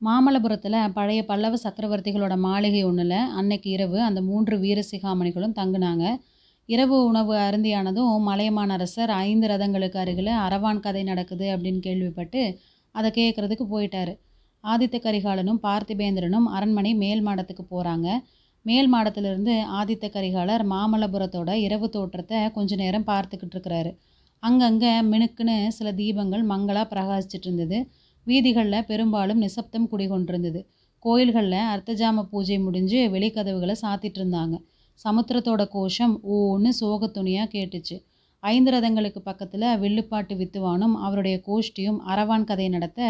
மாமல்லபுரத்தில் பழைய பல்லவ சக்கரவர்த்திகளோட மாளிகை ஒன்றில் அன்னைக்கு இரவு அந்த மூன்று வீர சிகாமணிகளும் இரவு உணவு அருந்தியானதும் மலையமான் அரசர் ஐந்து ரதங்களுக்கு அருகில் அரவான் கதை நடக்குது அப்படின்னு கேள்விப்பட்டு அதை கேட்குறதுக்கு போயிட்டார். ஆதித்த கரிகாலனும் பார்த்திபேந்திரனும் அரண்மனை மேல் மாடத்துக்கு போகிறாங்க மேல் மாடத்திலிருந்து ஆதித்த கரிகாலர் மாமல்லபுரத்தோட இரவு தோற்றத்தை கொஞ்ச நேரம் பார்த்துக்கிட்டு இருக்கிறாரு. அங்கங்கே மினுக்குன்னு சில தீபங்கள் மங்களா பிரகாசிச்சிட்டு இருந்தது. வீதிகளில் பெரும்பாலும் நிசப்தம் குடிகொண்டிருந்தது. கோயில்களில் அர்த்தஜாம பூஜை முடிஞ்சு வெளிக்கதவுகளை சாத்திட்டு இருந்தாங்க. சமுத்திரத்தோட கோஷம் ஓன்னு சோக துணியாக கேட்டுச்சு. ஐந்து ரதங்களுக்கு பக்கத்தில் வில்லுப்பாட்டு வித்துவானும் அவருடைய கோஷ்டியும் அரவான் கதை நடத்த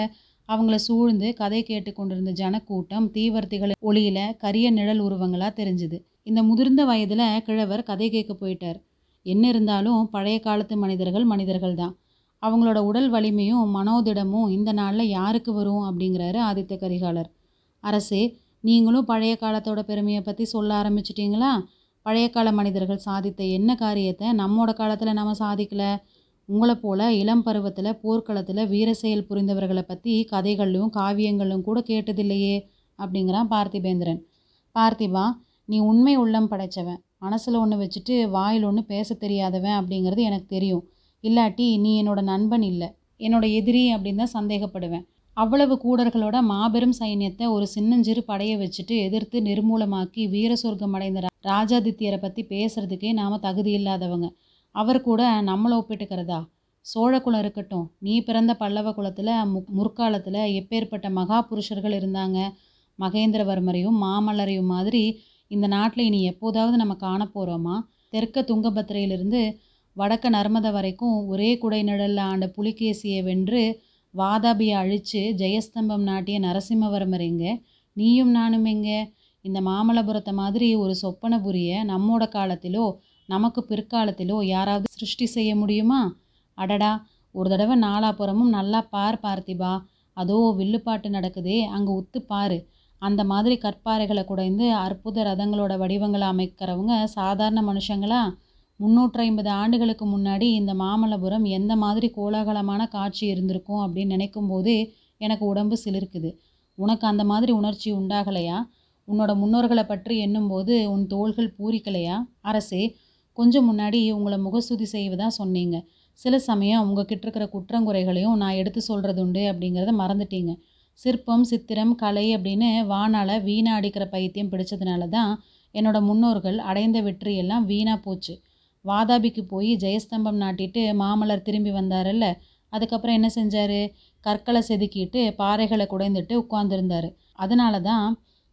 அவங்கள சூழ்ந்து கதை கேட்டு கொண்டிருந்த ஜனக்கூட்டம் தீவர்த்திகள் ஒளியில் கரிய நிழல் உருவங்களாக தெரிஞ்சுது. இந்த முதிர்ந்த வயதில் கிழவர் கதை கேட்க போயிட்டார். என்ன இருந்தாலும் பழைய காலத்து மனிதர்கள் மனிதர்கள் தான் அவங்களோட உடல் வலிமையும் மனோதிடமும் இந்த நாளில் யாருக்கு வரும் அப்படிங்கிறாரு ஆதித்த கரிகாலர். அரசே நீங்களும் பழைய காலத்தோட பெருமையை பற்றி சொல்ல ஆரம்பிச்சிட்டிங்களா? பழைய கால மனிதர்கள் சாதித்த என்ன காரியத்தை நம்மோட காலத்தில் நம்ம சாதிக்கல? உங்களை போல இளம் பருவத்தில் போர்க்களத்தில் வீர செயல் புரிந்தவர்களை பற்றி கதைகளிலும் காவியங்களும் கூட கேட்டதில்லையே அப்படிங்கிறான் பார்த்திபேந்திரன். பார்த்திபா நீ உண்மை உள்ளம் படைச்சவன். மனசில் ஒன்று வச்சுட்டு வாயில் ஒன்று பேச தெரியாதவன் அப்படிங்கிறது எனக்கு தெரியும். இல்லாட்டி நீ என்னோட நண்பன் இல்லை என்னோட எதிரி அப்படின்னு தான் சந்தேகப்படுவேன். அவ்வளவு கூடர்களோட மாபெரும் சைன்யத்தை ஒரு சின்னஞ்சிறு படையை வச்சுட்டு எதிர்த்து நிர்மூலமாக்கி வீர சொர்க்கம் அடைந்த ராஜாதித்யரை பற்றி பேசுறதுக்கே நாம் தகுதி இல்லாதவங்க. அவர் கூட நம்மளை ஒப்பிட்டுக்கிறதா? சோழ குலம் இருக்கட்டும் நீ பிறந்த பல்லவ குலத்தில் மு முற்காலத்தில் எப்பேற்பட்ட மகா புருஷர்கள் இருந்தாங்க? மகேந்திரவர்மரையும் மாமல்லரையும் மாதிரி இந்த நாட்டில் இனி எப்போதாவது நம்ம காண போகிறோமா தெற்க துங்கபத்திரையிலிருந்து வடக்க நர்மதை வரைக்கும் ஒரே குடை நிழலில் ஆண்ட புலிகேசியை வென்று வாதாபியை அழித்து ஜெயஸ்தம்பம் நாட்டிய நரசிம்மவர்மர் எங்கே நீயும் நானும் எங்கே? இந்த மாமல்லபுரத்தை மாதிரி ஒரு சொப்பனபுரிய நம்மோட காலத்திலோ நமக்கு பிற்காலத்திலோ யாராவது சிருஷ்டி செய்ய முடியுமா? அடடா ஒரு தடவை நாலாபுறமும் நல்லா பார் பார்த்திபா. அதோ வில்லுப்பாட்டு நடக்குதே அங்கே உத்து பாரு. அந்த மாதிரி கற்பாறைகளை குடைந்து அற்புத ரதங்களோட வடிவங்களை அமைக்கிறவங்க சாதாரண மனுஷங்களா? முந்நூற்றி ஐம்பது ஆண்டுகளுக்கு முன்னாடி இந்த மாமல்லபுரம் எந்த மாதிரி கோலாகலமான காட்சி இருந்திருக்கும் அப்படின்னு நினைக்கும் போதே எனக்கு உடம்பு சிலிர்க்குது. உனக்கு அந்த மாதிரி உணர்ச்சி உண்டாகலையா? உன்னோட முன்னோர்களை பற்றி எண்ணும்போது உன் தோள்கள் பூரிக்கலையா? அரசே கொஞ்சம் முன்னாடி உங்களை முகஸ்துதி செய்வதா சொன்னீங்க. சில சமயம் உங்ககிட்ட இருக்கிற குற்றங்குறைகளையும் நான் எடுத்து சொல்கிறது உண்டு அப்படிங்கிறத மறந்துட்டீங்க. சிற்பம் சித்திரம் கலை அப்படின்னு வானால் வீணா அடிக்கிற பைத்தியம் பிடிச்சதுனால தான் என்னோட முன்னோர்கள் அடைந்த வெற்றியெல்லாம் வீணாக போச்சு. வாதாபிக்கு போய் ஜெயஸ்தம்பம் நாட்டிட்டு மாமல்லர் திரும்பி வந்தாருல்ல? அதுக்கப்புறம் என்ன செஞ்சார்? கற்களை செதுக்கிட்டு பாறைகளை குடைந்துட்டு உட்கார்ந்திருந்தாரு. அதனால தான்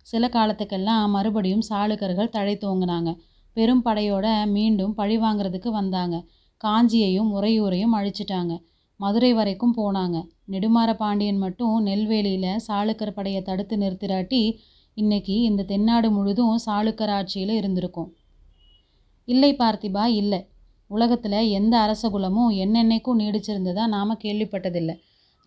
சில காலத்துக்கெல்லாம் மறுபடியும் சாளுக்கர்கள் தழை தோங்கினாங்க பெரும் படையோட மீண்டும் பழி வாங்குறதுக்கு வந்தாங்க. காஞ்சியையும் உறையூரையும் அழிச்சிட்டாங்க. மதுரை வரைக்கும் போனாங்க. நெடுமாற பாண்டியன் மட்டும் நெல்வேலியில் சாளுக்கர் படையை தடுத்து நிறுத்திராட்டி இன்னைக்கு இந்த தென்னாடு முழுதும் சாளுக்கர் ஆட்சியில் இருந்திருக்கும். இல்லை பார்த்திபா இல்லை. உலகத்தில் எந்த அரச குலமும் என்னென்னைக்கும் நீடிச்சிருந்ததா நாம் கேள்விப்பட்டதில்லை.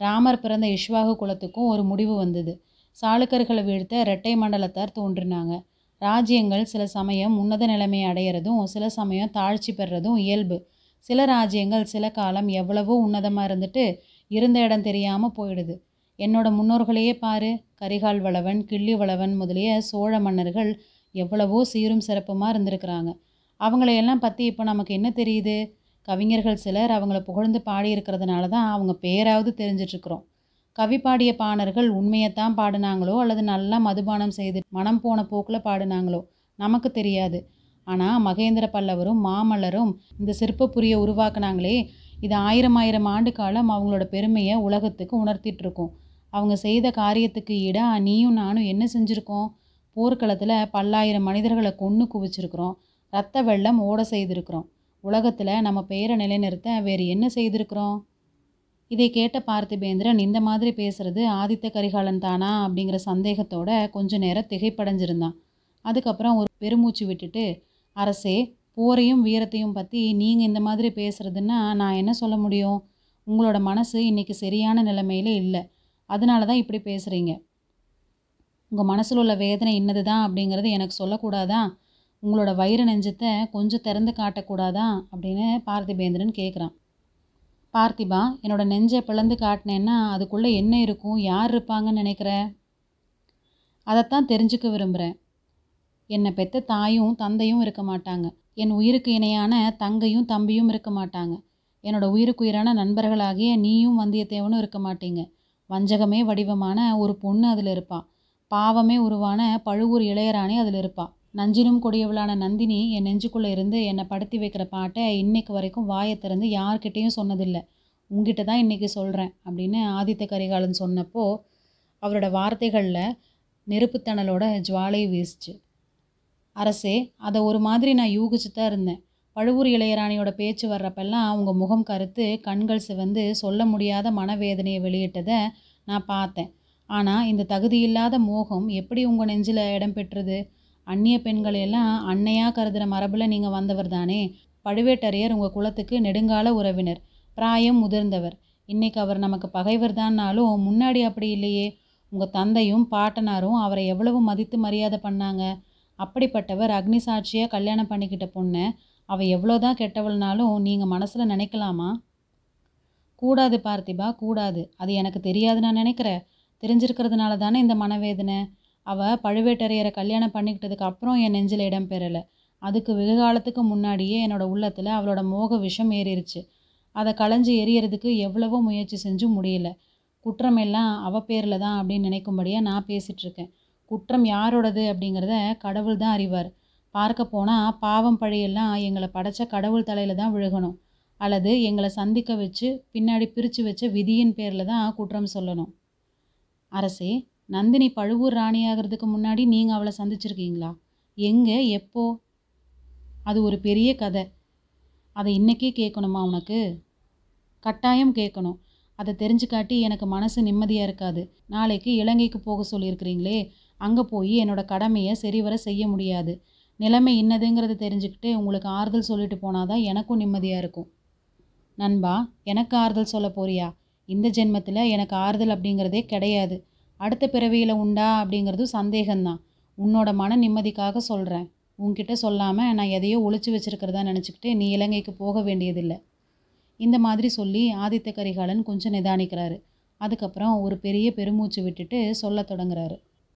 ராமர் பிறந்த இஷ்வாகு குலத்துக்கும் ஒரு முடிவு வந்தது. சாளுக்கர்களை வீழ்த்த இரட்டை மண்டலத்தார் தோன்றினாங்க. ராஜ்யங்கள் சில சமயம் உன்னத நிலைமை அடையிறதும் சில சமயம் தாழ்ச்சி பெறுறதும் இயல்பு. சில ராஜ்யங்கள் சில காலம் எவ்வளவோ உன்னதமாக இருந்துட்டு இருந்த இடம் தெரியாமல் போயிடுது. என்னோட முன்னோர்களையே பாரு. கரிகால் வளவன் கிள்ளி வளவன் முதலிய சோழ மன்னர்கள் எவ்வளவோ சீரும் சிறப்புமாக இருந்திருக்கிறாங்க. அவங்களையெல்லாம் பற்றி இப்போ நமக்கு என்ன தெரியுது? கவிஞர்கள் சிலர் அவங்கள புகழ்ந்து பாடியிருக்கிறதுனால தான் அவங்க பேராவது தெரிஞ்சிட்ருக்குறோம். கவி பாடிய பாணர்கள் உண்மையைத்தான் பாடினாங்களோ அல்லது நல்லா மதுபானம் செய்து மனம் போன போக்கில் பாடினாங்களோ நமக்கு தெரியாது. ஆனால் மகேந்திர பல்லவரும் மாமல்லரும் இந்த சிற்பப்புரியை உருவாக்குனாங்களே இது ஆயிரம் ஆயிரம் ஆண்டு காலம் அவங்களோட பெருமையை உலகத்துக்கு உணர்த்திட்டுருக்கோம் அவங்க செய்த காரியத்துக்கு ஈடாக நீயும் நானும் என்ன செஞ்சுருக்கோம்? போர்க்களத்தில் பல்லாயிரம் மனிதர்களை கொன்று குவிச்சிருக்கிறோம். ரத்த வெள்ளம் ஓட செய்திருக்கிறோம். உலகத்தில் நம்ம பெயரை நிலைநிறுத்த வேறு என்ன செய்திருக்கிறோம்? இதை கேட்ட பார்த்திபேந்திரன் இந்த மாதிரி பேசுகிறது ஆதித்த கரிகாலன் தானா? அப்படிங்கிற சந்தேகத்தோட கொஞ்ச நேரம் திகைப்படைஞ்சிருந்தான். அதுக்கப்புறம் ஒரு பெருமூச்சு விட்டுட்டு அரசே போரையும் வீரத்தையும் பற்றி நீங்கள் இந்த மாதிரி பேசுகிறதுன்னா நான் என்ன சொல்ல முடியும்? உங்களோட மனசு இன்றைக்கி சரியான நிலைமையில இல்லை. அதனால தான் இப்படி பேசுகிறீங்க உங்கள் மனசில் உள்ள வேதனை இன்னது தான் அப்படிங்கிறது எனக்கு சொல்லக்கூடாதான் உங்களோட வயிறு நெஞ்சத்தை கொஞ்சம் திறந்து காட்டக்கூடாதா அப்படின்னு பார்த்திபேந்திரன் கேட்குறான் பார்த்திபா என்னோட நெஞ்சை பிளந்து காட்டினேன்னா அதுக்குள்ளே என்ன இருக்கும்? யார் இருப்பாங்கன்னு நினைக்கிற? அதைத்தான் தெரிஞ்சுக்க விரும்புகிறேன் என்னை பெற்ற தாயும் தந்தையும் இருக்க மாட்டாங்க. என் உயிருக்கு இணையான தங்கையும் தம்பியும் இருக்க மாட்டாங்க. என்னோட உயிருக்கு உயிரான நண்பர்களாகிய நீயும் வந்தியத்தேவனும் இருக்க மாட்டீங்க. வஞ்சகமே வடிவமான ஒரு பொண்ணு அதில் இருப்பாள் பாவமே உருவான பழுவூர் இளையராணி அதில் இருப்பாள் நஞ்சினும் கொடியவளான நந்தினி என் நெஞ்சுக்குள்ளே இருந்து என்னை படுத்தி வைக்கிற பாட்டை இன்னைக்கு வரைக்கும் வாயை திறந்து யார்கிட்டேயும் சொன்னதில்லை. உங்ககிட்ட தான் இன்றைக்கி சொல்கிறேன் அப்படின்னு ஆதித்த கரிகாலன் சொன்னப்போ அவரோட வார்த்தைகளில் நெருப்புத்தணலோட ஜுவாலை வீசிச்சு. அரசே அதை ஒரு மாதிரி நான் யூகிச்சு தான் இருந்தேன். பழுவூர் இளையராணியோட பேச்சு வர்றப்பெல்லாம் அவங்க முகம் கருத்து கண்கள் சிவந்து சொல்ல முடியாத மனவேதனையை வெளியிட்டதை நான் பார்த்தேன். ஆனால் இந்த தகுதியில்லாத மோகம் எப்படி உங்கள் நெஞ்சில் இடம் பெற்றுது? அந்நிய பெண்களையெல்லாம் அன்னையாக கருதுகிற மரபில் நீங்கள் வந்தவர் தானே. பழுவேட்டரையர் உங்கள் குலத்துக்கு நெடுங்கால உறவினர் பிராயம் முதிர்ந்தவர். இன்றைக்கு அவர் நமக்கு பகைவர் தான்னாலும் முன்னாடி அப்படி இல்லையே. உங்கள் தந்தையும் பாட்டனாரும் அவரை எவ்வளவு மதித்து மரியாதை பண்ணாங்க. அப்படிப்பட்டவர் அக்னி சாட்சியாக கல்யாணம் பண்ணிக்கிட்ட பொண்ணை அவள் எவ்வளோதான் கெட்டவள்னாலும் நீங்கள் மனசில் நினைக்கலாமா? கூடாது பார்த்திபா கூடாது. அது எனக்கு தெரியாது நான் நினைக்கிறேன். தெரிஞ்சிருக்கிறதுனால தானே இந்த மனவேதனை. அவள் பழுவேட்டரையரை கல்யாணம் பண்ணிக்கிட்டதுக்கு அப்புறம் என் நெஞ்சில் இடம் பெறலை அதுக்கு வெகு காலத்துக்கு முன்னாடியே என்னோடய உள்ளத்தில் அவளோட மோக விஷம் ஏறிடுச்சு அதை களைஞ்சி எரியறதுக்கு எவ்வளவோ முயற்சி செஞ்சும் முடியல. குற்றமெல்லாம் அவ பேரில் தான் அப்படின்னு நினைக்கும்படியாக நான் பேசிகிட்ருக்கேன் குற்றம் யாரோடது அப்படிங்கிறத கடவுள் தான் அறிவார். பார்க்க போனால் பாவம் பழியெல்லாம் எங்களை படைச்ச கடவுள் தலையில் தான் விழுகணும். அல்லது எங்களை சந்திக்க வச்சு பின்னாடி பிரித்து வச்ச விதியின் பேரில் தான் குற்றம் சொல்லணும். அரசே நந்தினி பழுவூர் ராணியாகிறதுக்கு முன்னாடி நீங்கள் அவளை சந்திச்சிருக்கீங்களா? எங்கே? எப்போ? அது ஒரு பெரிய கதை. அதை இன்றைக்கே கேட்கணுமா உனக்கு? கட்டாயம் கேட்கணும். அதை தெரிஞ்சுக்காட்டி எனக்கு மனசு நிம்மதியாக இருக்காது. நாளைக்கு இலங்கைக்கு போக சொல்லியிருக்கிறீங்களே அங்கே போய் என்னோட கடமையை சரிவர செய்ய முடியாது. நிலைமை இன்னதுங்கிறத தெரிஞ்சுக்கிட்டு உங்களுக்கு ஆறுதல் சொல்லிட்டு போனாதான் எனக்கும் நிம்மதியாக இருக்கும். நண்பா எனக்கு ஆறுதல் சொல்ல போறியா? இந்த ஜென்மத்தில் எனக்கு ஆறுதல் அப்படிங்கிறதே கிடையாது. அடுத்த பிறவியில் உண்டா அப்படிங்கிறதும் சந்தேகம்தான். உன்னோட மன நிம்மதிக்காக சொல்கிறேன் உன்கிட்ட சொல்லாமல் நான் எதையோ ஒழிச்சு வச்சிருக்கிறதா நினச்சிக்கிட்டு நீ இலங்கைக்கு போக வேண்டியதில்லை. இந்த மாதிரி சொல்லி ஆதித்த கரிகாலன் கொஞ்சம் நிதானிக்கிறாரு. அதுக்கப்புறம் ஒரு பெரிய பெருமூச்சு விட்டுட்டு சொல்ல தொடங்குறாரு.